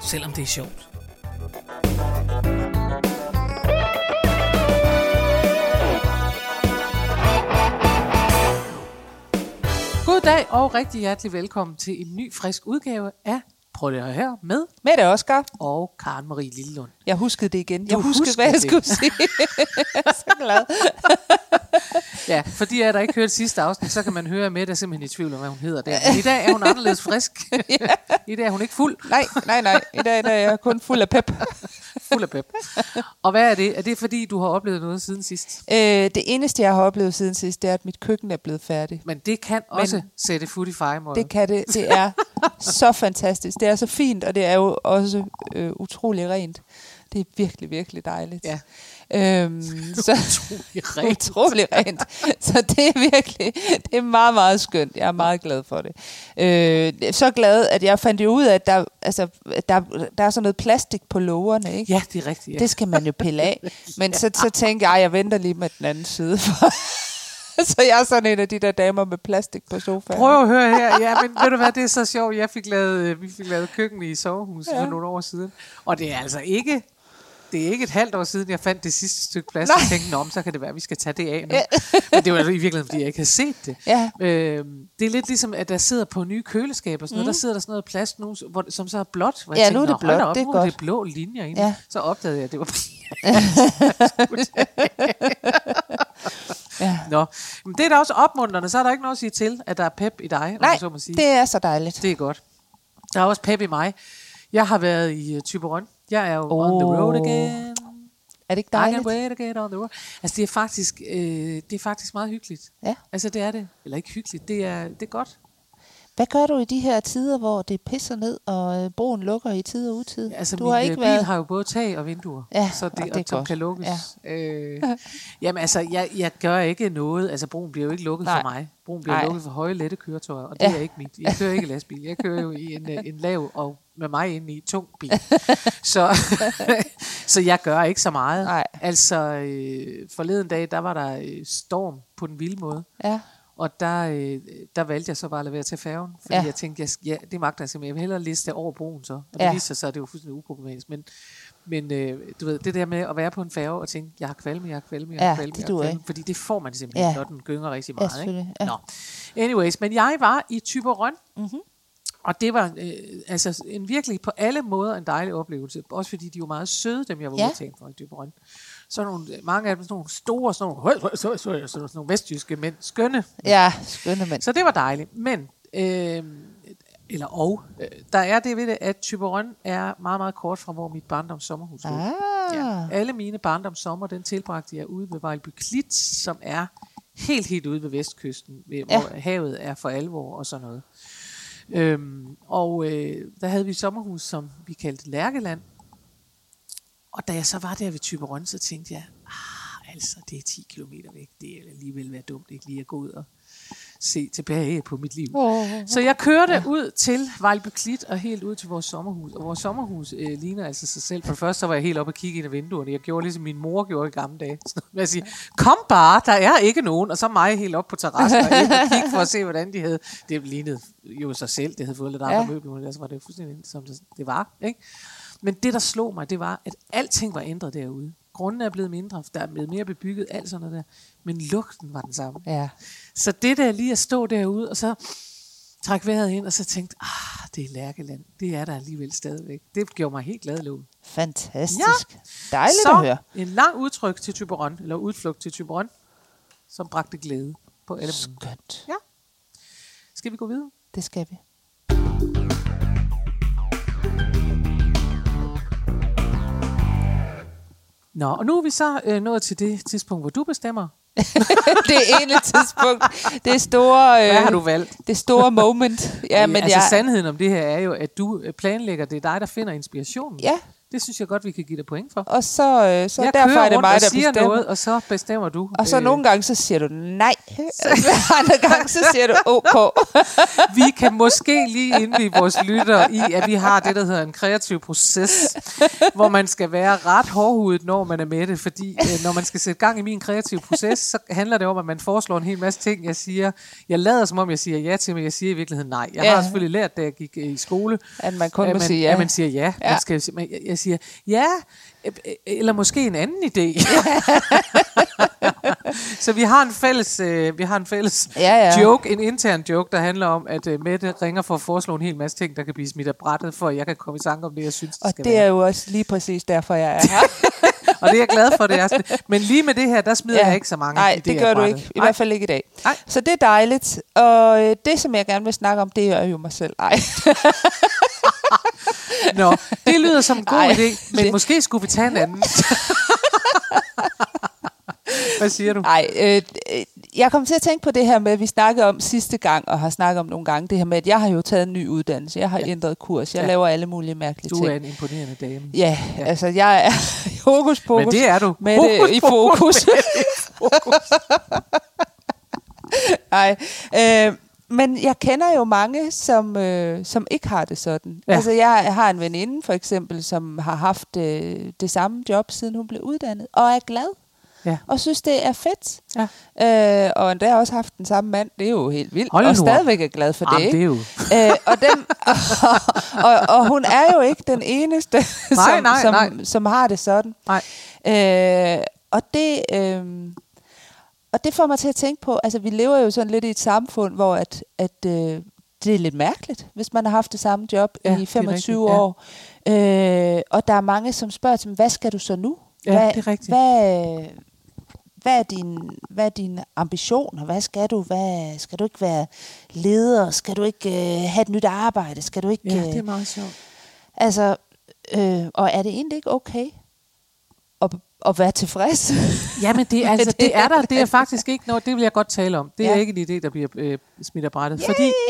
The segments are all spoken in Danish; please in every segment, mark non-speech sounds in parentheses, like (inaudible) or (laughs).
selvom det er sjovt. God dag og rigtig hjertelig velkommen til en ny frisk udgave af Prøv lige at høre her med Mette Oscar. og Karen Marie Lillelund. Jeg huskede det igen. Du Jeg huskede, huskede hvad jeg det. skulle sige. (laughs) jeg så glad. (laughs) Ja, for de af jer, der ikke hørte sidste afsnit, så kan man høre med, der er simpelthen i tvivl om, hvad hun hedder der. Men i dag er hun anderledes frisk. (laughs) I dag er hun ikke fuld, Nej, nej, nej. I dag der er jeg kun fuld af pep. (laughs) fuld af pep. Og hvad er det? Er det fordi, du har oplevet noget siden sidst? Øh, det eneste, jeg har oplevet siden sidst, det er, at mit køkken er blevet færdigt. Men det kan også sætte food i fejemøde. Det kan det. Det er så fantastisk. Det er så fint, og det er jo også øh, utrolig rent. Det er virkelig, virkelig dejligt. Ja. Øhm, (laughs) så, Utrolig rent. (laughs) utrolig rent. Så det er virkelig, det er meget, meget skønt. Jeg er meget glad for det. Øh, så glad, at jeg fandt jo ud af, at der, altså, der, der er sådan noget plastik på lågerne, ikke? Ja, det er rigtigt. Ja. Det skal man jo pille af. (laughs) Men så, så tænkte jeg, jeg venter lige med den anden side. For så jeg er sådan en af de der damer med plastik på sofaen. Prøv at høre her. Ja, men ved du hvad, det er så sjovt. Jeg fik lavet, øh, vi fik lavet køkken i sovehuset ja. for nogle år siden. Og det er altså ikke... Det er ikke et halvt år siden, jeg fandt det sidste stykke plads, og Nej. tænkte, "Nå, men så kan det være, at vi skal tage det af nu. Ja. Men det var i virkeligheden, fordi jeg ikke havde set det. Ja. Øhm, det er lidt ligesom, at der sidder på nye køleskaber, og sådan noget, der sidder der sådan noget plast nu, hvor, som så er blåt. Hvor jeg Ja, tænkte, nu er det "Nå, hold da blåt, op, det er er godt." det blå linjer inde. Ja. Så opdagede jeg, at det var (laughs) Ja. Nå, men det er da også opmuntrende, så er der ikke noget at sige til, at der er pep i dig, om Nej, så må sige. det er så dejligt. Det er godt. Der er også pep i mig. Jeg har været i uh, Tyberon. Jeg er jo oh. on the road again. Er det ikke I can dejligt? wait get on the road. Altså, det er faktisk, øh, det er faktisk meget hyggeligt. Ja. Altså, det er det. Eller ikke hyggeligt, det er, det er godt. Hvad gør du i de her tider, hvor det pisser ned, og øh, broen lukker i tid og utid? Altså, du min har øh, ikke bil været... har jo både tag og vinduer, Ja, så det, og og det godt. kan lukkes. Ja. Øh, jamen altså, jeg, jeg gør ikke noget. Altså, broen bliver jo ikke lukket Nej. for mig. Broen bliver Nej. lukket for høje, lette køretøjer, og det Ja. er ikke mit. Jeg kører ikke lastbil. Jeg kører jo i en, øh, en lav og med mig inde i tung bil. (laughs) så, (laughs) så jeg gør ikke så meget. Nej. Altså, øh, forleden dag, der var der storm på den vilde måde. Ja. Og der, øh, der valgte jeg så bare at lade være til færgen, fordi Ja. ja. jeg tænkte, jeg, ja, det magter jeg simpelthen. Jeg vil hellere liste over broen så. Og det Ja. viste sig så, at det var fuldstændig uproblematisk. Men, men øh, du ved, det der med at være på en færge og tænke, jeg har kvalme, jeg har kvalme, jeg har Ja, kvalme, det jeg har kvalme. Fordi det får man simpelthen, Ja. når den gynger rigtig Ja, meget. selvfølgelig. ikke? Ja. Nå. Anyways, men jeg var i Tyberon, Mm-hmm. og det var øh, altså en virkelig på alle måder en dejlig oplevelse. Også fordi de var meget søde, dem jeg var Ja. ude for i Tyberon. Så nogle, mange af dem sådan nogle store, sådan nogle, høj, høj, høj, høj, sådan nogle vestjyske mænd, skønne Ja, skønne mænd. så det var dejligt. Men, øh, eller og, øh, der er det ved det, at Tyberon er meget, meget kort fra, hvor mit barndoms sommerhus lå. Ah, Ja. Alle mine barndoms sommer, den tilbragte jeg ude ved Vejlby Klit, som er helt, helt ude ved vestkysten, ved, Ja. hvor havet er for alvor og sådan noget. Øhm, og øh, der havde vi et sommerhus, som vi kaldte Lærkeland. Og da jeg så var der ved Tyberon, så tænkte jeg, ah, altså, det er 10 km væk. Det er alligevel være dumt ikke lige at gå ud og se tilbage på mit liv. Åh. Så jeg kørte ud til Vejlby Klit og helt ud til vores sommerhus. Og vores sommerhus øh, ligner altså sig selv. For det første så var jeg helt oppe og kigge ind ad vinduerne. Jeg gjorde ligesom min mor gjorde i gamle dage. Sådan noget med at sige, kom bare, der er ikke nogen. Og så mig helt op på terrassen og kigge for at se, hvordan de havde. Det lignede jo sig selv. Det havde fået lidt andre Ja. møbler, men ellers var det fuldstændig som det, det var. Ikke? Men det, der slog mig, det var, at alting var ændret derude. Grunden er blevet mindre, der er blevet mere bebygget, alt sådan noget der. Men lugten var den samme. Ja. Så det der lige at stå derude, og så trække vejret ind, og så tænkte, ah, det er Lærkeland. Det er der alligevel stadigvæk. Det gjorde mig helt glad, Lone. Fantastisk. Ja. Dejligt så at høre. en lang udtryk til Tyberon, eller udflugt til Tyberon, som bragte glæde på alle. Skønt. Ja. Skal vi gå videre? Det skal vi. Nå, og nu er vi så øh, nået til det tidspunkt, hvor du bestemmer, (laughs) det ene tidspunkt. Det store... Øh, Hvad har du valgt? Det store moment. Ja, men altså jeg, sandheden om det her er jo, at du øh, planlægger, det er dig, der finder inspirationen. ja, Det synes jeg godt, vi kan give dig point for. og så, øh, så jeg derfor kører er det rundt mig, og der siger bestemmer. noget, og så bestemmer du. Og så Øh, nogle gange, så siger du nej. Og (laughs) andre gange, så siger du ok. (laughs) Vi kan måske lige indvige vores lyttere i, at vi har det, der hedder en kreativ proces, hvor man skal være ret hårdhudet, når man er med det. Fordi øh, når man skal sætte gang i min kreative proces, så handler det om, at man foreslår en hel masse ting. Jeg siger, jeg lader som om, jeg siger ja til, men jeg siger i virkeligheden nej. Jeg Ja. har selvfølgelig lært, da jeg gik øh, i skole, At man kun at må man, sige ja. At man siger ja. Ja. Man skal, men jeg, jeg siger ja, øh, øh, eller måske en anden idé. (laughs) så vi har en fælles, øh, vi har en fælles Ja, ja. joke, en intern joke, der handler om, at øh, Mette ringer for at foreslå en hel masse ting, der kan blive smidt af brættet, for at jeg kan komme i tanke om det, jeg synes, det Og skal det være. er jo også lige præcis derfor, jeg er her. (laughs) Og det er jeg glad for, det er sådan. Men lige med det her, der smider ja. jeg ikke så mange Nej, det gør du brættet. ikke. I hvert fald ikke i dag. Nej. Så det er dejligt. Og øh, det, som jeg gerne vil snakke om, det er jo mig selv. Ej. (laughs) Nå, det lyder som en god Ej, idé, men det- måske skulle vi tage en anden. Hvad siger du? Ej, øh, øh, jeg kom til at tænke på det her med, at vi snakkede om sidste gang, og har snakket om nogle gange, det her med, at jeg har jo taget en ny uddannelse. Jeg har ja. ændret kurs. Jeg Ja. laver alle mulige mærkelige Du ting. er en imponerende dame. Ja, ja, altså jeg er (laughs) hokus pokus. Men det er du. Med det (laughs) i fokus. (laughs) Nej, øh, men jeg kender jo mange, som, øh, som ikke har det sådan. Ja. Altså jeg har en veninde for eksempel, som har haft øh, det samme job, siden hun blev uddannet, og er glad. Ja. Og synes, det er fedt. Ja. Øh, og endda også haft den samme mand. Det er jo helt vildt. Hold og stadigvæk er glad for det, Jamen, det er jo... øh, og, den, og, (laughs) og, og hun er jo ikke den eneste, Nej, som, nej, som, nej. som har det sådan. Nej. Øh, og det... Øh, og det får mig til at tænke på, altså vi lever jo sådan lidt i et samfund, hvor at, at øh, det er lidt mærkeligt, hvis man har haft det samme job Ja, ja, det i er 25 rigtigt, ja. år. Øh, og der er mange, som spørger til, hvad skal du så nu? Ja, hvad, det er rigtigt. Hvad, hvad, er din, hvad er dine ambitioner? Hvad skal du? Hvad, skal du ikke være leder? Skal du ikke øh, have et nyt arbejde? Skal du ikke... Ja, øh, det er meget sjovt. Altså, øh, og er det egentlig ikke okay at, være tilfreds? (laughs) Jamen, det, er, altså, det er der. Det er faktisk ikke noget, det vil jeg godt tale om. Det er Ja. ikke en idé, der bliver øh, smidt af brættet. Fordi, (laughs)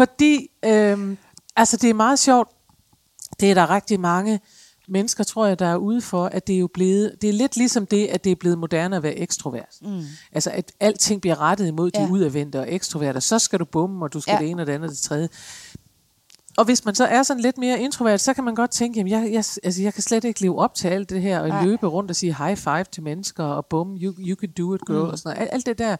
fordi øh, altså, det er meget sjovt. Det er der rigtig mange mennesker, tror jeg, der er ude for, at det er jo blevet, det er lidt ligesom det, at det er blevet moderne at være ekstrovert. Mm. Altså, at alting bliver rettet imod de Ja. udadvendte og ekstroverte. Så skal du bumme, og du skal ja. Ja. det ene og det andet og det tredje. Og hvis man så er sådan lidt mere introvert, så kan man godt tænke, jamen jeg, jeg, altså jeg kan slet ikke leve op til alt det her, og Nej. løbe rundt og sige high five til mennesker, og bum, you, you can do it, girl, mm. og sådan noget. Alt, det der,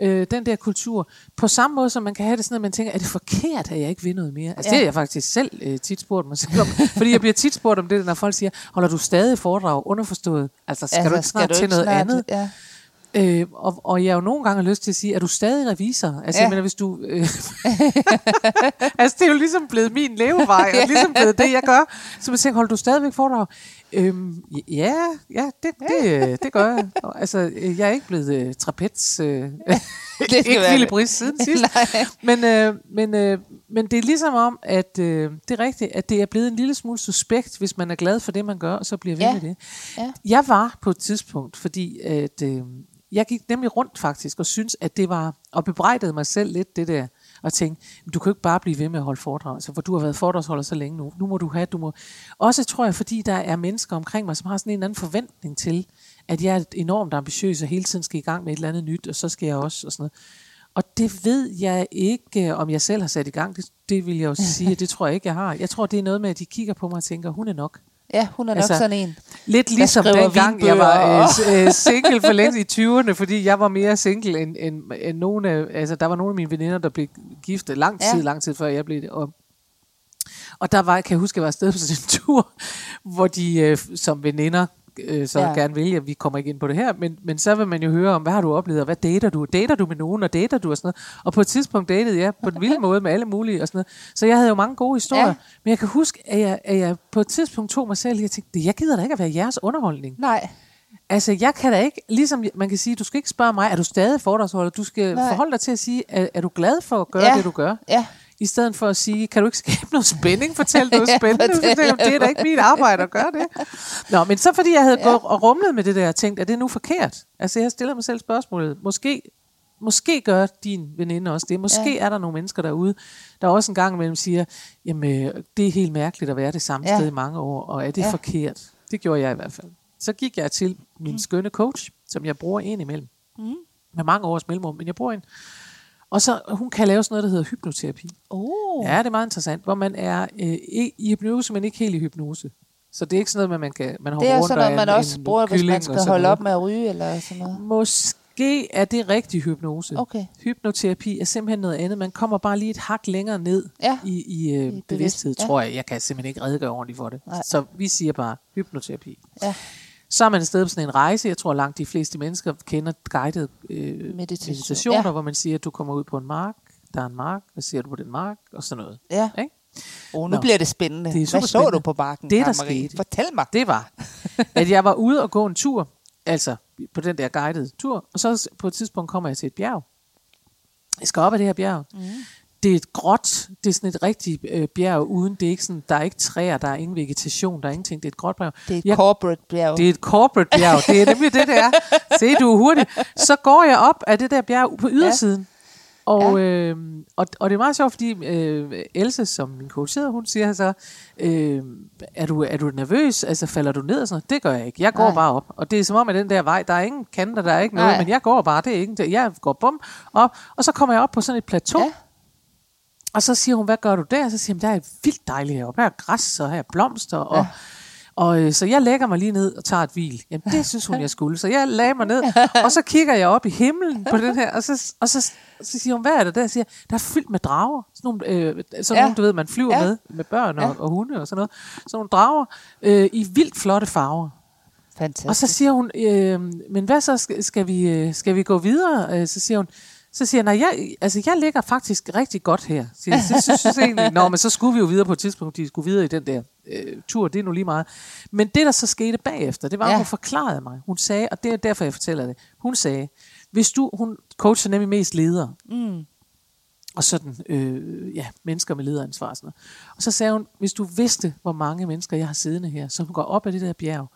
øh, den der kultur. På samme måde, som man kan have det sådan, at man tænker, er det forkert, at jeg ikke vil noget mere? Altså ja. Det har jeg faktisk selv øh, tit spurgt mig selv om. (laughs) fordi jeg bliver tit spurgt om det, når folk siger, holder du stadig foredrag underforstået? Altså skal altså, du ikke snart til noget snart- andet? Ja. Øh, og, og jeg har jo nogle gange lyst til at sige, er du stadig revisor? Altså, ja. Jeg mener, hvis du... Øh, (laughs) altså, det er jo ligesom blevet min levevej, og (laughs) ligesom blevet det, jeg gør. Så man tænker, holder du stadigvæk foredrag? Øhm, ja, ja, det, det, øh, det gør jeg. Altså, øh, jeg er ikke blevet øh, trapez... Øh, (laughs) skal ikke Brice siden sidst. Men, øh, men, øh, men det er ligesom om, at øh, det er rigtigt, at det er blevet en lille smule suspekt, hvis man er glad for det, man gør, og så bliver ved Ja. med det. Ja. Jeg var på et tidspunkt, fordi at, øh, jeg gik nemlig rundt faktisk, og synes at det var, og bebrejdede mig selv lidt det der, og tænkte, du kan jo ikke bare blive ved med at holde foredrag, altså, for du har været foredragsholder så længe nu. Nu må du have, du må... Også tror jeg, fordi der er mennesker omkring mig, som har sådan en eller anden forventning til, at jeg er enormt ambitiøs og hele tiden skal i gang med et eller andet nyt, og så skal jeg også, og sådan noget. Og det ved jeg ikke, øh, om jeg selv har sat i gang. Det, det vil jeg jo sige, det tror jeg ikke, jeg har. Jeg tror, det er noget med, at de kigger på mig og tænker, hun er nok ja, hun er nok Altså, sådan en. Lidt ligesom dengang, jeg var øh, øh, single for længe i 20'erne, fordi jeg var mere single end, end, end nogen af, altså der var nogle af mine veninder, der blev gift lang tid, Ja. lang tid før jeg blev det. Og, og der var, kan jeg huske, jeg var afsted på sådan en tur, hvor de øh, som veninder øh, så ja. Gerne vil, at vi kommer ikke ind på det her, men, men så vil man jo høre om, hvad har du oplevet, og hvad dater du? Dater du med nogen, og dater du og sådan noget? Og på et tidspunkt datede jeg på en vild (laughs) måde med alle mulige og sådan noget. Så jeg havde jo mange gode historier, ja. Men jeg kan huske, at jeg, at jeg på et tidspunkt tog mig selv at jeg tænkte, jeg gider da ikke at være jeres underholdning. Nej. Altså, jeg kan da ikke, ligesom man kan sige, du skal ikke spørge mig, er du stadig foredragsholder? Du skal. Nej. forholde dig til at sige, er, er du glad for at gøre Ja. det, du gør? Ja. I stedet for at sige, kan du ikke skabe noget spænding? Fortæl (laughs) noget spændende. fortæl. Fortæl. Det er da ikke mit arbejde at gøre det. Nå, men så fordi jeg havde ja. gået og rumlet med det der, og tænkt, er det nu forkert? Altså, jeg stiller mig selv spørgsmålet. Måske, måske gør din veninde også det. Måske ja. er der nogle mennesker derude, der også en gang imellem siger, jamen, øh, det er helt mærkeligt at være det samme Ja. sted i mange år, og er det Ja. ja. forkert? Det gjorde jeg i hvert fald. Så gik jeg til min skønne coach, som jeg bruger en imellem. Mm. Med mange års mellemrum, men jeg bruger en. Og så hun kan lave sådan noget, der hedder hypnoterapi. Oh. Ja, det er meget interessant, hvor man er øh, i i hypnose, men ikke helt i hypnose. Så det er ikke sådan noget, man kan man Det hopper er rundt sådan noget, og man er en- også en bruger, hvis man skal holde noget. op med at ryge eller sådan noget. Måske er det rigtig hypnose. Okay. Hypnoterapi er simpelthen noget andet. Man kommer bare lige et hak længere ned Ja. i, i, øh, bevidst- bevidsthed, ja. tror jeg. Jeg kan simpelthen ikke redegøre ordentligt for det. Nej. Så vi siger bare hypnoterapi. Ja. Så er man et sted på sådan en rejse. Jeg tror langt de fleste mennesker kender guided øh, Meditation. meditationer, Ja. hvor man siger, at du kommer ud på en mark. Der er en mark. Hvad ser du på den mark? Og sådan noget. Ja. Ikke? Oh, nu Nå. bliver det spændende. Det er Hvad så du på bakken, Det, der Karen-Marie? skete. Fortæl mig. det var, at jeg var ude og gå en tur, altså på den der guidede tur, og så på et tidspunkt kommer jeg til et bjerg. Jeg skal op ad det her bjerg. Mm. Det er et gråt, det er sådan et rigtigt øh, bjerg uden, det er ikke sådan, der er ikke træer, der er ingen vegetation, der er ingenting, det er et gråt bjerg. Det er et jeg, corporate bjerg. det er et corporate bjerg, det er nemlig det, det er. Se, du er hurtig. Så går jeg op af det der bjerg på ydersiden. Og, ja. øh, og, og det er meget sjovt, fordi øh, Else, som min coach hedder, hun siger så, øh, er, du, er du nervøs? Altså falder du ned og sådan noget? Det gør jeg ikke. Jeg går Nej. bare op. Og det er som om, at den der vej, der er ingen kanter, der er ikke noget, Nej. men jeg går bare, det er ikke Jeg går bum op, og så kommer jeg op på sådan et plateau. Ja. Og så siger hun, hvad gør du der? Så siger hun, der er vildt dejligt heroppe. Her er græs, og her er blomster. Og, Ja. og øh, så jeg lægger mig lige ned og tager et hvil. Jamen, det synes hun, jeg skulle. Så jeg lagde mig ned, (laughs) og så kigger jeg op i himlen på den her, og så, og så, så siger hun, hvad er det der? Jeg siger, der er fyldt med drager. Sådan nogle, øh, sådan Ja. nogle du ved, man flyver Ja. med, med børn og, Ja. og hunde og sådan noget. Sådan nogle drager øh, i vildt flotte farver. Fantastisk. Og så siger hun, øh, men hvad så, skal, vi, øh, skal vi gå videre? Øh, så siger hun, så siger jeg, nej, jeg, altså, jeg ligger faktisk rigtig godt her. Så jeg synes, synes egentlig, nå, men så skulle vi jo videre på et tidspunkt, de skulle videre i den der øh, tur, det er nu lige meget. Men det, der så skete bagefter, det var, Ja. hun forklarede mig. Hun sagde, og det er derfor, jeg fortæller det. Hun sagde, hvis du, hun coacher nemlig mest ledere, Mm. og sådan, øh, ja, mennesker med lederansvar og sådan noget. Og så sagde hun, hvis du vidste, hvor mange mennesker jeg har siddende her, som går op ad det der bjerg,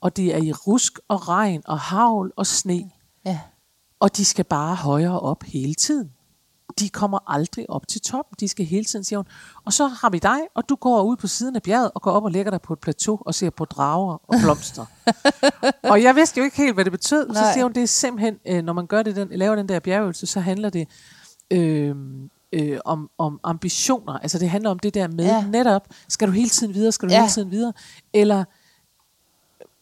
og det er i rusk og regn og havl og sne, Ja. Og de skal bare højere op hele tiden. De kommer aldrig op til toppen. De skal hele tiden, siger hun. Og så har vi dig, og du går ud på siden af bjerget og går op og lægger dig på et plateau og ser på drager og (laughs) blomster. og jeg vidste jo ikke helt, hvad det betød. Så Nej. siger hun, det er simpelthen, øh, når man gør det, den, laver den der bjergøvelse, så handler det øh, øh, om, om ambitioner. Altså det handler om det der med ja. netop, skal du hele tiden videre, skal du Ja. hele tiden videre? Eller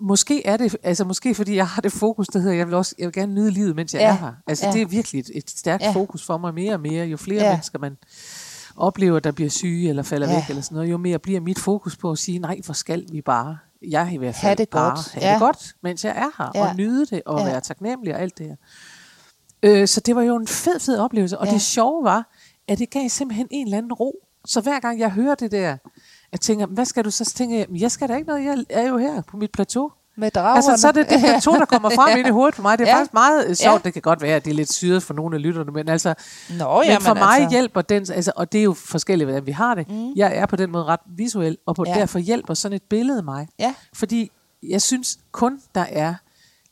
måske er det, altså måske fordi jeg har det fokus, der hedder, jeg vil også, jeg vil gerne nyde livet, mens jeg Ja. er her. Altså Ja. det er virkelig et, et stærkt Ja. fokus for mig mere og mere. Jo flere Ja. mennesker man oplever, der bliver syge eller falder Ja. væk eller sådan noget, jo mere bliver mit fokus på at sige, nej, hvor skal vi bare, jeg i hvert fald det bare godt. have Ja. det godt, mens jeg er her, Ja. og nyde det, og Ja. være taknemmelig og alt det her. Øh, så det var jo en fed, fed oplevelse, og ja. det sjove var, at det gav simpelthen en eller anden ro. Så hver gang jeg hører det der, jeg tænker, hvad skal du så? Så tænker jeg, "Men skal da ikke noget, jeg er jo her på mit plateau. Med dragerne. Altså, så er det det plateau, der kommer frem (laughs) ind i hovedet på mig. Det er Ja. ja. faktisk meget øh, sjovt. Ja. Det kan godt være, at det er lidt syret for nogle af lytterne, men altså, Nå, men jamen, for mig altså. hjælper den, altså, og det er jo forskelligt, hvordan vi har det. Mm. Jeg er på den måde ret visuel, og på Ja. ja. derfor hjælper sådan et billede mig. Ja. Fordi jeg synes kun, der er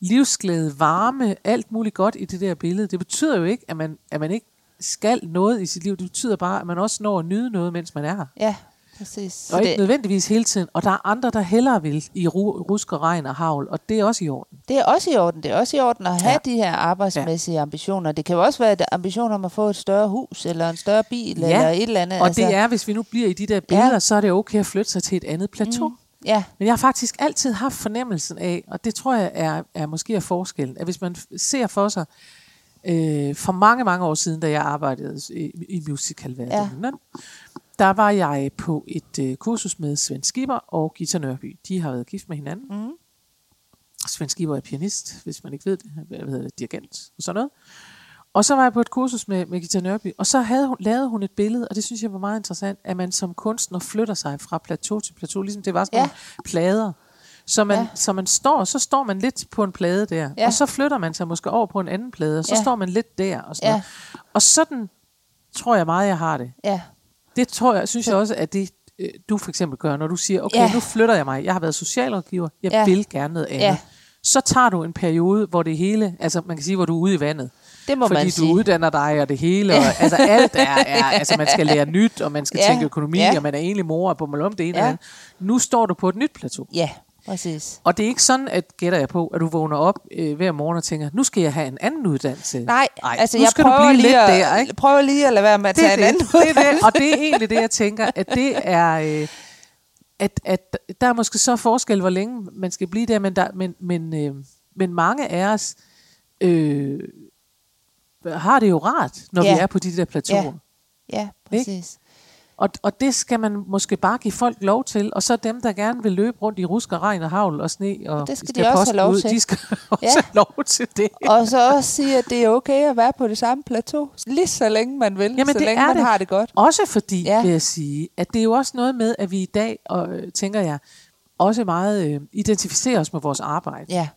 livsglæde, varme, alt muligt godt i det der billede. Det betyder jo ikke, at man, at man ikke skal noget i sit liv. Det betyder bare, at man også når at nyde noget, mens man er her. Ja, præcis. Og ikke det, nødvendigvis hele tiden. Og der er andre, der hellere vil i ru- rusk og regn og havl, og det er også i orden. det er også i orden. Det er også i orden at have Ja. de her arbejdsmæssige ambitioner. Det kan jo også være ambition om at få et større hus, eller en større bil, Ja, eller et eller andet. Og det er, hvis vi nu bliver i de der billeder, Ja. ja. så er det okay at flytte sig til et andet plateau. Mm. Ja, Men jeg har faktisk altid haft fornemmelsen af, og det tror jeg er, er måske er forskellen, at hvis man ser for sig, øh, for mange, mange år siden, da jeg arbejdede i, i musicalverdenen, ja. Der var jeg på et øh, kursus med Svend Skipper og Gita Nørby. De har været gift med hinanden. Mm. Svend Skipper er pianist, hvis man ikke ved det, hvad hedder det, dirigent og sådan noget. Og så var jeg på et kursus med, med Gita Nørby, og så havde hun, lavede hun et billede, og det synes jeg var meget interessant, at man som kunstner flytter sig fra plateau til plateau, ligesom det var sådan Ja. nogle plader. Så man, Ja. så man står, så står man lidt på en plade der, Ja. og så flytter man sig måske over på en anden plade, og så Ja. ja. står man lidt der. Og, sådan Ja. noget. og sådan tror jeg meget, jeg har det. ja. Det tror jeg, synes jeg også, at det øh, du for eksempel gør, når du siger, okay, Ja. nu flytter jeg mig, jeg har været socialrådgiver, jeg Ja. vil gerne noget andet. Ja. Så tager du en periode, hvor det hele, altså man kan sige, hvor du er ude i vandet. Det må fordi man du sige. uddanner dig og det hele, og, (laughs) altså alt er, er, altså man skal lære nyt, og man skal Ja. tænke økonomi, Ja. og man er egentlig mor og på om det ene Ja. eller andet. Nu står du på et nyt plateau. Ja, præcis. Og det er ikke sådan, at gætter jeg på, at du vågner op øh, hver morgen og tænker, nu skal jeg have en anden uddannelse. Nej, Ej, altså nu jeg skal du prøver blive lige, lidt at, der, ikke? prøver lige at lade være med at det tage er en det, anden det, er det. uddannelse. Og det er egentlig det, jeg tænker, at det er... Øh, at, at der er måske så forskel, hvor længe man skal blive der, men, der, men, men, øh, men mange af os øh, har det jo rart, når Ja. vi er på de der plateauer. Ja, præcis. Og, og det skal man måske bare give folk lov til. Og så dem, der gerne vil løbe rundt i rusk og regn og havl og sne, og det skal de også have lov ud, til. de skal (laughs) også Ja. have lov til det. Og så også sige, at det er okay at være på det samme plateau, lige så længe man vil, Jamen, så det længe man det. har det godt. Også fordi, Ja. vil jeg sige, at det er jo også noget med, at vi i dag, og, øh, tænker jeg, også meget øh, identificerer os med vores arbejde. Ja,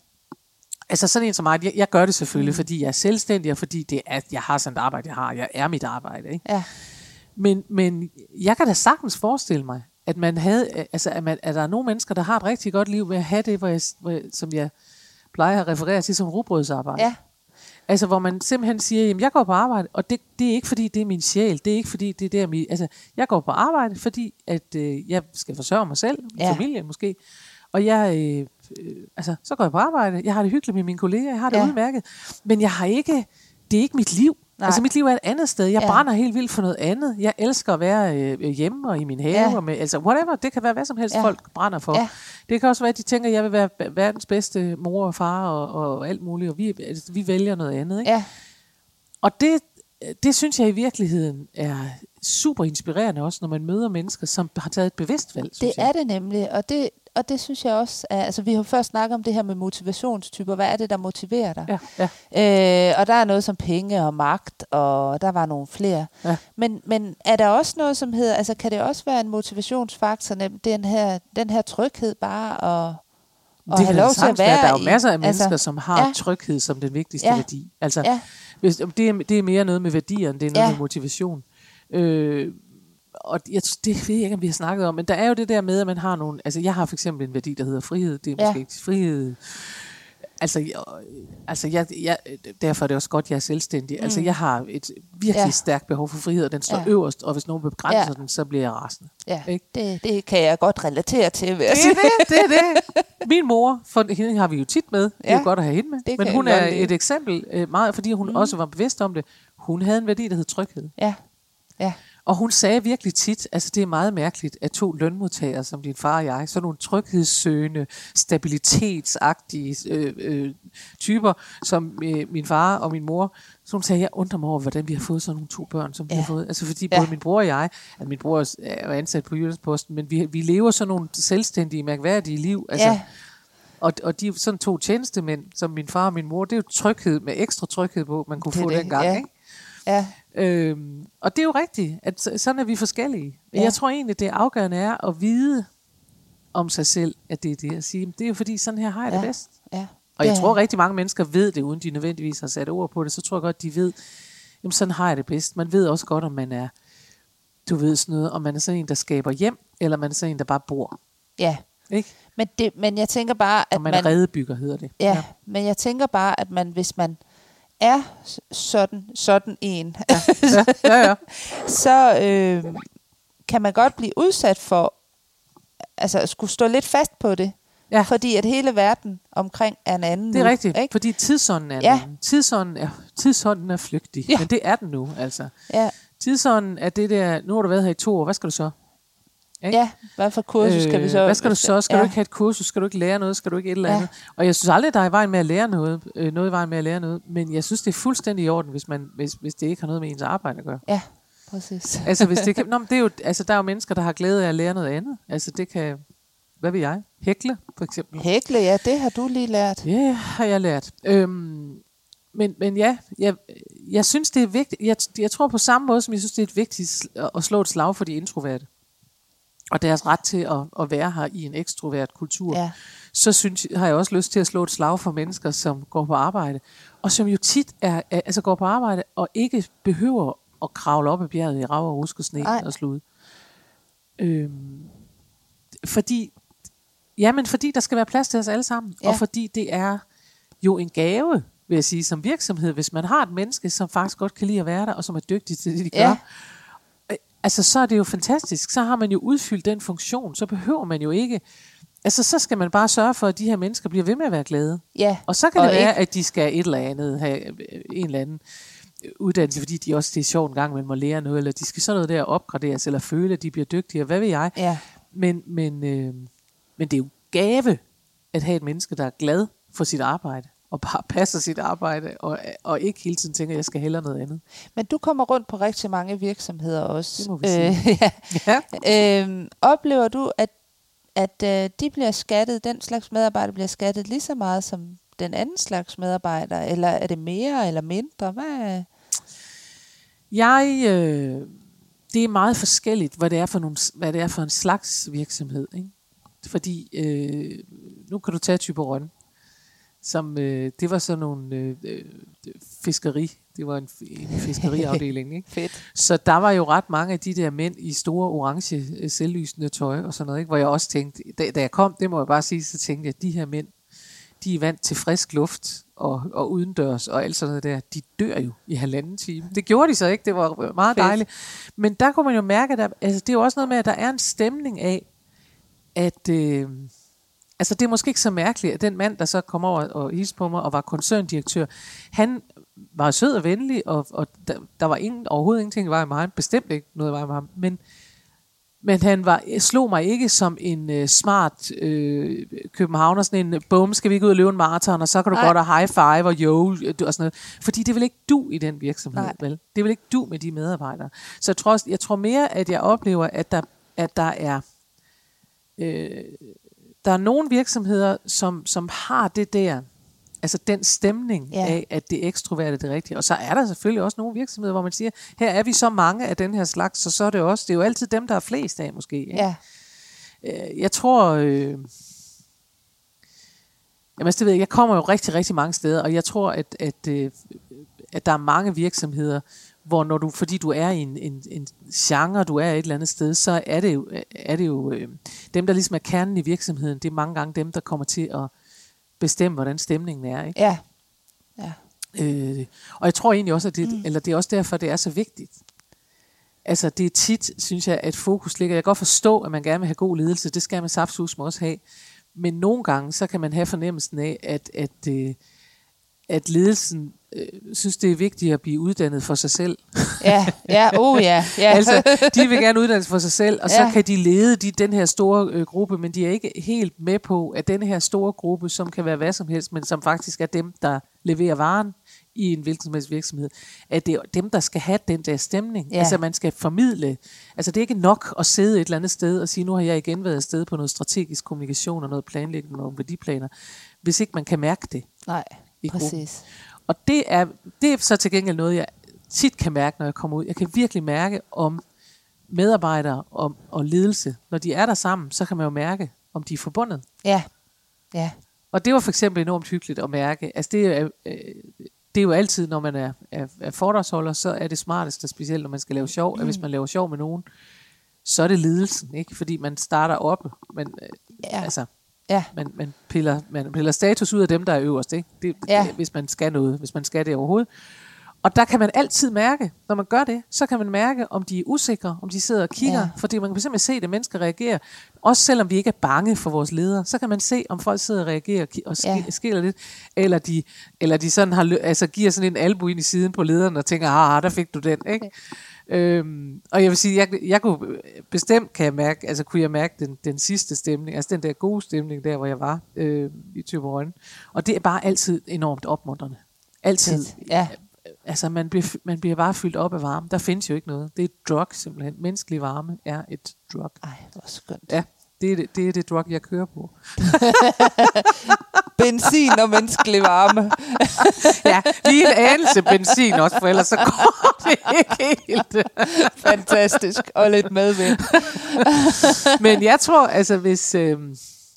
Altså sådan en som mig, jeg, jeg gør det selvfølgelig, mm. fordi jeg er selvstændig, og fordi det er, jeg har sådan et arbejde, jeg har. Jeg er mit arbejde. Ikke? ja, Men, men jeg kan da sagtens forestille mig, at man havde, altså at, man, at der er nogle mennesker, der har et rigtig godt liv med at have det, hvor jeg, hvor jeg, som jeg plejer at referere til som rugbrødsarbejde. ja, Altså, hvor man simpelthen siger, jamen, jeg går på arbejde, og det, det er ikke, fordi det er min sjæl. Det er ikke, fordi det er der, min, altså, jeg går på arbejde, fordi at, øh, jeg skal forsørge mig selv, min Ja. familie måske. Og jeg, øh, øh, altså, så går jeg på arbejde. Jeg har det hyggeligt med mine kolleger, jeg har det Ja. ja. udmærket. Men jeg har ikke, det er ikke mit liv. Nej. Altså, mit liv er et andet sted. Jeg Ja. brænder helt vildt for noget andet. Jeg elsker at være øh, hjemme og i min have. Ja. Og med, altså, whatever. Det kan være hvad som helst, Ja. folk brænder for. Ja. Det kan også være, at de tænker, at jeg vil være verdens bedste mor og far og, og alt muligt. Og vi, altså, vi vælger noget andet. Ikke? ja, Og det, det synes jeg i virkeligheden er super inspirerende også, når man møder mennesker, som har taget et bevidst valg. det jeg. er det nemlig. Og det, og det synes jeg også er, altså vi har først snakket om det her med motivationstyper. Hvad er det, der motiverer dig? Ja, ja. Øh, og der er noget som penge og magt, og der var nogle flere. Ja. Men, men er der også noget, som hedder, altså kan det også være en motivationsfaktor, den her, den her tryghed bare at, at det have lov til at sagtens være Der er jo masser af mennesker, altså, som har ja. tryghed som den vigtigste Ja. værdi. Altså, Ja, hvis, det, er, det er mere noget med værdier, end det er noget ja. med motivation. Øh, og jeg, det ved jeg ikke, om vi har snakket om, men der er jo det der med, at man har nogle... Altså, jeg har for eksempel en værdi, der hedder frihed. Det er Ja. måske ikke frihed... Altså, jeg, altså jeg, jeg, derfor er det også godt, at jeg er selvstændig. Mm. Altså, jeg har et virkelig Ja. stærkt behov for frihed, og den står Ja. øverst, og hvis nogen begrænser Ja. den, så bliver jeg rasende. ja. Ikke? Det, det kan jeg godt relatere til, vil jeg Det sige. er det, det (laughs) det. Min mor, for hende har vi jo tit med. Det er jo godt at have hende med. Det Men hun er et eksempel, øh, meget fordi hun mm. også var bevidst om det. Hun havde en værdi, der hed tryghed. Ja, ja, Og hun sagde virkelig tit, altså det er meget mærkeligt, at to lønmodtagere, som din far og jeg, sådan nogle tryghedssøgende, stabilitetsagtige øh, øh, typer, som øh, min far og min mor, så hun sagde, jeg undrer mig over, hvordan vi har fået sådan nogle to børn, som ja. vi Ja. har fået. Altså fordi Ja. både min bror og jeg, altså min bror er ansat på Jyllandsposten, men vi, vi lever sådan nogle selvstændige, mærkværdige liv. Altså, ja, og, og de er sådan to tjenestemænd, som min far og min mor, det er jo tryghed med ekstra tryghed på, man kunne Det få det, dengang. ja. Ikke? ja, Øhm, og det er jo rigtigt, at så- sådan er vi forskellige. Ja. Ja. Jeg tror egentlig, det afgørende er at vide om sig selv, at det er det at sige. Det er jo fordi, sådan her har jeg Ja. det bedst. ja. Og jeg tror rigtig mange mennesker ved det, uden de nødvendigvis har sat ord på det. Så tror jeg godt, de ved, jamen sådan har jeg det bedst. Man ved også godt, om man er, du ved sådan noget, om man er sådan en, der skaber hjem, eller man er sådan en, der bare bor. Ja, Ikke? men, det, men jeg tænker bare, at Om man, man... er redebygger, hedder det. Ja, ja, men jeg tænker bare, at man, hvis man er sådan, sådan en, ja. ja, ja, ja. (laughs) så øh, kan man godt blive udsat for altså at skulle stå lidt fast på det. Ja. Fordi at hele verden omkring er en anden Det er nu, rigtigt, Ikke? fordi tidsånden er, Ja. ja. tidsånden er, tidsånden er flygtig, ja. men det er den nu, altså. Ja, Tidsånden er det der, nu har du været her i to år, hvad skal du så? Ikke? ja, hvad for kursus skal vi så... Hvad skal du så? Skal ja. du ikke have et kursus? Skal du ikke lære noget? Skal du ikke et eller Ja. andet? Og jeg synes aldrig, der er i vejen med at lære noget, øh, noget i vejen med at lære noget, men jeg synes, det er fuldstændig i orden, hvis, man, hvis, hvis det ikke har noget med ens arbejde at gøre. Ja, præcis. (laughs) Altså, hvis det kan, nå, men det er jo, altså, der er jo mennesker, der har glæde af at lære noget andet. Altså, det kan, hvad ved jeg, hækle, for eksempel. Hækle, ja, det har du lige lært. Ja, har jeg lært. Øhm, men, men ja, jeg, jeg synes, det er vigtigt. Jeg, jeg tror på samme måde, som jeg synes, det er vigtigt at slå et slag for de introverte. Og deres ret til at, at være her i en ekstrovert kultur. Ja, Så synes, har jeg også lyst til at slå et slag for mennesker, som går på arbejde. Og som jo tit er, altså går på arbejde og ikke behøver at kravle op ad bjerget i rav og rusk og sne Nej. og slud. Øhm, fordi, jamen fordi der skal være plads til os alle sammen, Ja. ja. og fordi det er jo en gave, vil jeg sige, som virksomhed, hvis man har et menneske, som faktisk godt kan lide at være der, og som er dygtig til det, de Ja. gør. Øh, Altså, så er det jo fantastisk. Så har man jo udfyldt den funktion. Så behøver man jo ikke... Altså, så skal man bare sørge for, at de her mennesker bliver ved med at være glade. Ja. Og så kan Og det være, ikke- at de skal et eller andet have øh, en eller anden øh, uddannelse, fordi de også det er sjovt en gang, man må lære noget, eller de skal sådan noget der opgraderes, eller føle, at de bliver dygtigere, hvad ved jeg. Ja. Men, men, øh, men det er jo gave at have et menneske, der er glad for sit arbejde, og bare (laughs) passer sit arbejde, og, og ikke hele tiden tænker, at jeg skal hellere noget andet. Men du kommer rundt på rigtig mange virksomheder også. Det må vi sige. (laughs) ja. Ja. Øhm, oplever du, at, at øh, de bliver skattet, den slags medarbejder bliver skattet lige så meget som den anden slags medarbejder, eller er det mere eller mindre? Hvad? Jeg, øh, det er meget forskelligt, hvad det er for, nogle, hvad det er for en slags virksomhed. Ikke? Fordi, øh, nu kan du tage Typerøn, som, øh, det var sådan nogle øh, øh, fiskeri, det var en, en fiskeriafdeling, ikke? (laughs) Fedt. Så der var jo ret mange af de der mænd i store orange øh, selvlysende tøj og sådan noget, ikke? hvor jeg også tænkte, da, da jeg kom, det må jeg bare sige, så tænkte jeg, at de her mænd, de er vant til frisk luft og, og udendørs og alt sådan noget der. De dør jo i halvanden time. Det gjorde de så ikke, det var meget Fedt. dejligt. Men der kunne man jo mærke, at der, altså, det er jo også noget med, at der er en stemning af, at... Øh, altså det er måske ikke så mærkeligt, at den mand, der så kom over og hilste på mig og var koncerndirektør, han var sød og venlig, og, og der, der var ingen, overhovedet ingenting i vejen med ham. Bestemt ikke noget i vejen med ham. Men, men han var, slog mig ikke som en uh, smart øh, københavner, sådan en, bum, skal vi ikke ud og løbe en maraton, og så kan du Nej. godt have high five og yo, og sådan noget. Fordi det vil ikke du i den virksomhed, Nej. vel? Det vil ikke du med de medarbejdere. Så jeg tror, jeg tror mere, at jeg oplever, at der, at der er øh, der er nogle virksomheder, som, som har det der, altså den stemning Ja. af, at det ekstroverte er det rigtige. Og så er der selvfølgelig også nogle virksomheder, hvor man siger, her er vi så mange af den her slags, så så er det også, det er jo altid dem, der er flest af måske. Ikke? Ja. Øh, Jeg tror, øh, jamen, altså, det ved jeg, jeg kommer jo rigtig, rigtig mange steder, og jeg tror, at, at, øh, at der er mange virksomheder, hvor når du, fordi du er i en, en, en genre, du er et eller andet sted, så er det jo, er det jo øh, dem, der ligesom er kernen i virksomheden, det er mange gange dem, der kommer til at bestemme, hvordan stemningen er. Ikke? Ja. Ja. Øh, og jeg tror egentlig også, at det, mm. eller det er også derfor, det er så vigtigt. Altså det er tit, synes jeg, at fokus ligger. Jeg kan godt forstå, at man gerne vil have god ledelse. Det skal man saftsus også have. Men nogle gange, så kan man have fornemmelsen af, at, at, øh, at ledelsen øh, synes, det er vigtigt at blive uddannet for sig selv. Ja. Ja. Oh ja. (laughs) ja. altså, de vil gerne uddannes for sig selv, og så Ja. kan de lede de, den her store øh, gruppe, men de er ikke helt med på, at den her store gruppe, som kan være hvad som helst, men som faktisk er dem, der leverer varen i en hvilken som helst virksomhed, at det er dem, der skal have den der stemning. Ja. Altså, man skal formidle. Altså, det er ikke nok at sidde et eller andet sted og sige, nu har jeg igen været afsted på noget strategisk kommunikation og noget planlægning og nogle værdiplaner, hvis ikke man kan mærke det. Nej. i gruppen. Og det er, det er så til gengæld noget, jeg tit kan mærke, når jeg kommer ud. Jeg kan virkelig mærke, om medarbejdere og, og ledelse, når de er der sammen, så kan man jo mærke, om de er forbundet. Ja. Ja. Og det var for eksempel enormt hyggeligt at mærke. Altså det er, øh, det er jo altid, når man er, er, er foredragsholder, så er det smarteste, specielt når man skal lave sjov, at hvis man laver sjov med nogen, så er det ledelsen, ikke? Fordi man starter oppe. Man, øh, Ja. altså, Ja. man, man, piller, man piller status ud af dem, der er øverst, ikke? Det, Ja. det, hvis man skal noget, hvis man skal det overhovedet. Og der kan man altid mærke, når man gør det, så kan man mærke, om de er usikre, om de sidder og kigger. Ja. Fordi man kan simpelthen se, at mennesker reagerer. Også selvom vi ikke er bange for vores ledere, så kan man se, om folk sidder og reagerer og, ki- og sk- Ja. skiller lidt. Eller de, eller de sådan har, altså giver sådan en albu ind i siden på lederen og tænker, ah, der fik du den. Ikke? Øhm, og jeg vil sige, jeg, jeg kunne bestemt kan jeg mærke, altså kunne jeg mærke den, den sidste stemning, altså den der gode stemning der, hvor jeg var øh, i Thyborøn. Og det er bare altid enormt opmuntrende. Altid. Ja. Altså man bliver, man bliver bare fyldt op af varme. Der findes jo ikke noget. Det er et drug simpelthen. Menneskelig varme er et drug. Ej, det var skønt. Ja, det er det, det, er det drug, jeg kører på. (laughs) Benzin og menneskelig varme. Ja, lige en anelse benzin også, for ellers så går det ikke helt. Fantastisk. Og lidt medvind. (laughs) Men jeg tror, altså hvis... Øh,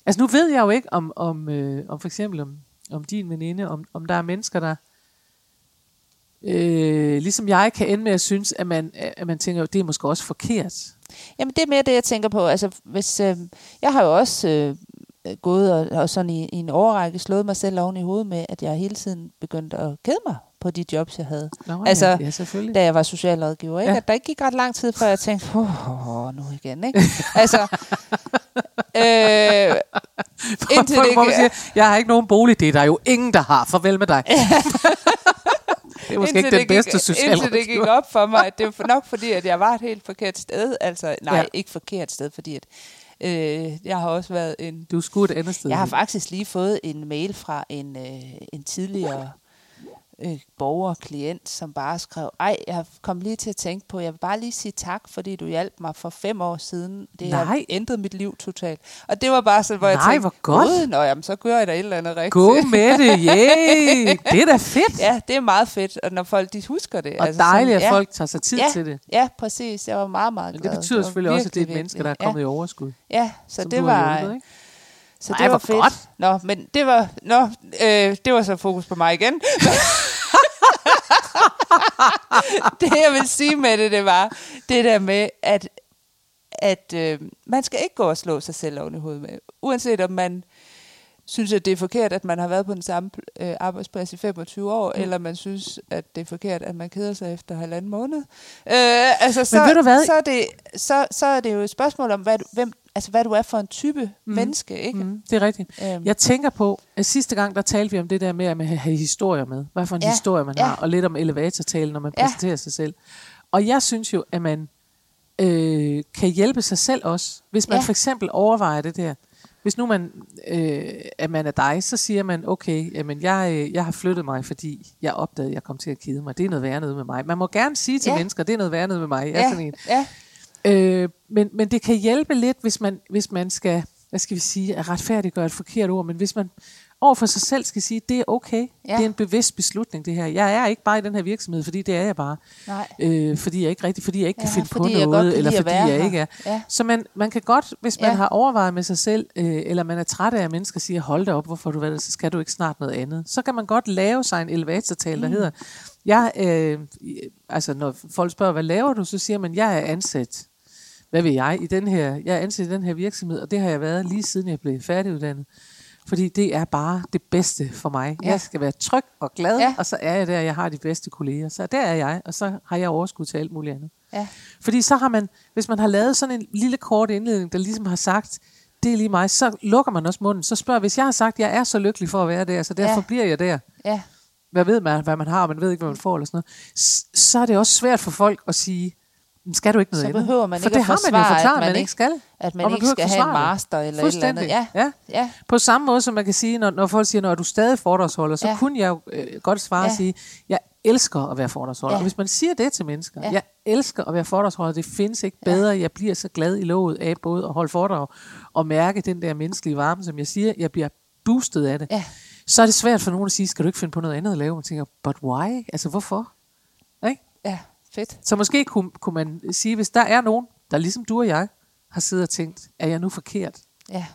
altså nu ved jeg jo ikke, om, om, øh, om for eksempel om, om din veninde, om, om der er mennesker, der... Øh, ligesom jeg kan ende med at synes, at man, at man tænker, at det er måske også forkert. Jamen, det er mere det, jeg tænker på. Altså, hvis, øh, jeg har jo også øh, gået og, og sådan i, i en overrække slået mig selv oven i hovedet med, at jeg hele tiden begyndte at kede mig på de jobs, jeg havde. Nå, Altså, ja, ja. Da jeg var socialrådgiver. Ikke? Ja. At der ikke gik ret lang tid, før jeg tænkte, åh, oh, nu igen. Ikke? altså, (laughs) øh, indtil det hvor man ikke- siger, jeg har ikke nogen bolig, det er der jo ingen, der har. Farvel med dig. (laughs) det er måske ikke den bedste sociale Indtil det gik op for mig, at det var nok fordi, at jeg var et helt forkert sted. Altså, nej, Ja. ikke forkert sted, fordi at, øh, jeg har også været en... Du skulle et andet sted. Jeg har faktisk lige fået en mail fra en, øh, en tidligere øh, borger, klient, som bare skrev, ej, jeg kom lige til at tænke på, jeg vil bare lige sige tak, fordi du hjalp mig for fem år siden. Det Nej. har ændret mit liv totalt. Og det var bare sådan, hvor jeg Nej, tænkte, hvor godt. "Gud, Nå, jamen, så gør jeg da et eller andet rigtigt. Gå med det, yay! (laughs) Det er da fedt. Ja, det er meget fedt, og når folk de husker det. Og dejligt, at ja, folk tager sig tid ja, til det. Ja, præcis. Jeg var meget, meget Men glad. det betyder selvfølgelig også, at det er et virkelig, menneske, der er kommet i overskud. Ja, ja så det var... hjulpet, ikke? Så Ej, det var fedt. godt. Nå, men det var, nå, øh, det var så fokus på mig igen. (laughs) det jeg vil sige med det, det var det der med, at, at øh, man skal ikke gå og slå sig selv oven i hovedet med. Uanset om man synes, at det er forkert, at man har været på den samme øh, arbejdsplads i 25 år, mm. eller man synes, at det er forkert, at man keder sig efter halvanden måned. Øh, altså, så, ved du hvad? Så, er det, så, så er det jo et spørgsmål om, hvad hvem, altså, hvad du er for en type mm. menneske. Ikke? Mm, det er rigtigt. Øhm. Jeg tænker på, at sidste gang, der talte vi om det der med at have historier med. Hvad for en Ja, historie man ja. har, og lidt om elevatortalen, når man Ja. præsenterer sig selv. Og jeg synes jo, at man øh, kan hjælpe sig selv også. Hvis man Ja. for eksempel overvejer det der. Hvis nu man, øh, at man er dig, så siger man, okay, jamen jeg, øh, jeg har flyttet mig, fordi jeg opdagede, at jeg kom til at kede mig. Det er noget værre noget med mig. Man må gerne sige til Ja. mennesker, det er noget værre noget med mig. Jeg er Ja, sådan en. ja, Øh, men, men det kan hjælpe lidt, hvis man, hvis man skal, hvad skal vi sige, at retfærdiggøre et forkert ord, men hvis man over for sig selv skal sige, det er okay, Ja. det er en bevidst beslutning det her. Jeg er ikke bare i den her virksomhed, fordi det er jeg bare. nej. Øh, fordi jeg ikke rigtig, fordi jeg ikke kan Ja, finde på noget, kan eller fordi jeg her. ikke er. Ja. Så man, man kan godt, hvis man Ja. har overvejet med sig selv, øh, eller man er træt af, at mennesker siger, hold da op, hvorfor du været så skal du ikke snart noget andet. Så kan man godt lave sig en elevatortal, der Mm. hedder, jeg, øh, altså når folk spørger, hvad laver du, så siger man, jeg er ansat hvad vil jeg, i den her, jeg er ansat i den her virksomhed, og det har jeg været lige siden jeg blev færdiguddannet. Fordi det er bare det bedste for mig. Ja. Jeg skal være tryg og glad, Ja. og så er jeg der, jeg har de bedste kolleger. Så der er jeg, og så har jeg overskud til alt muligt andet. Ja. Fordi så har man, hvis man har lavet sådan en lille kort indledning, der ligesom har sagt, det er lige mig, så lukker man også munden. Så spørger, hvis jeg har sagt, jeg er så lykkelig for at være der, så derfor Ja. bliver jeg der. Ja. Hvad ved man, hvad man har, og man ved ikke, hvad man får, eller sådan noget. Så er det også svært for folk at sige, "Men skal du ikke noget Så behøver man For ikke det at har man jo forsvare, at forklaret, man man, ikke skal. At man Og ikke skal have en det. master eller et eller andet. Ja. ja. Ja. På samme måde, som man kan sige, når, når folk siger, når du stadig foredragsholder, så Ja. ja. kunne jeg jo øh, godt svare Ja. og sige, jeg elsker at være foredragsholder. Ja. Ja. Og hvis man siger det til mennesker, Ja. ja. jeg elsker at være foredragsholder, det findes ikke bedre, jeg bliver så glad i låget af både at holde foredrag og mærke den der menneskelige varme, som jeg siger, jeg bliver boostet af det. Ja. Så er det svært for nogen at sige, skal du ikke finde på noget andet at lave? Man tænker, but why? Altså hvorfor? Ikke? ja, fedt. Så måske kunne, kunne man sige, hvis der er nogen, der ligesom du og jeg, har siddet og tænkt, er jeg nu forkert? Ja.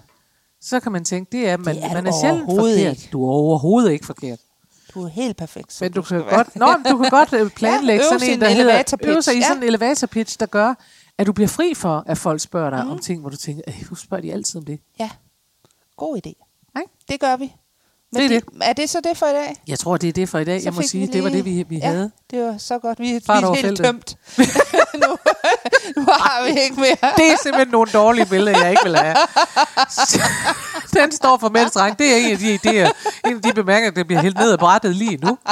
Så kan man tænke, det er, man, Det er man er sjældent forkert. ikke. Du er overhovedet ikke forkert. Du er helt perfekt. Men du, kan være. godt, nå, du kan godt planlægge Ja, sådan en, der hedder, øve sig i ja. sådan en elevator pitch, der gør, at du bliver fri for, at folk spørger dig mm. om ting, hvor du tænker, "Øh, hvorfor spørger de altid om det? Ja. God idé. Ikke? Det gør vi. Det er det. Er det så det for i dag? Jeg tror, det er det for i dag. Så jeg må sige, vi det var lige- det, vi, vi ja, havde. Det var så godt. Vi, vi Fart er helt tømt. (laughs) nu, nu har vi ikke mere. Det er simpelthen nogle dårlige billeder, jeg ikke vil have. (laughs) Den står for mænds dreng. Det er en af de idéer, en af de bemærkninger, der bliver helt ned ad brættet lige nu. (laughs)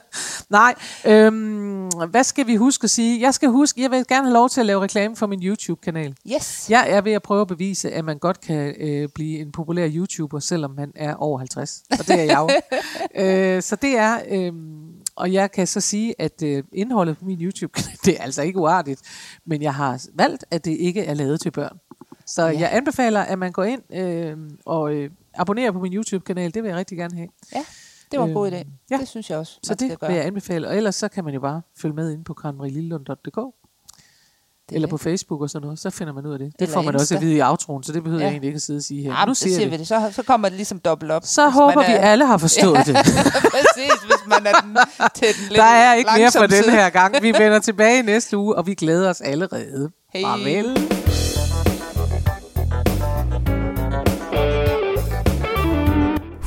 (laughs) Nej, øhm, hvad skal vi huske at sige? Jeg skal huske, jeg vil gerne have lov til at lave reklame for min YouTube-kanal. Yes. Jeg er ved at prøve at bevise, at man godt kan øh, blive en populær YouTuber, selvom man er over 50. Og det er jeg jo. (laughs) øh, så det er, øh, og jeg kan så sige, at øh, indholdet på min YouTube-kanal, (laughs) det er altså ikke uartigt, men jeg har valgt, at det ikke er lavet til børn. Så ja. jeg anbefaler, at man går ind øh, og øh, abonnerer på min YouTube-kanal. Det vil jeg rigtig gerne have. Ja, det var en god idé. Øhm, ja. Det synes jeg også, Så det gøre. vil jeg anbefale. Og ellers så kan man jo bare følge med ind på er eller det. på Facebook og sådan noget, så finder man ud af det. Det Eller får man også Insta. at vide i outroen, så det behøver ja. Ja. jeg egentlig ikke at sidde og sige her. Ja, nu siger siger vi det. Så, så kommer det ligesom dobbelt op. Så håber vi er- alle har forstået det. (laughs) Præcis, hvis man er den, til den lidt Der er ikke mere for den her gang. Vi vender tilbage næste uge, og vi glæder os allerede. Hej. Farvel.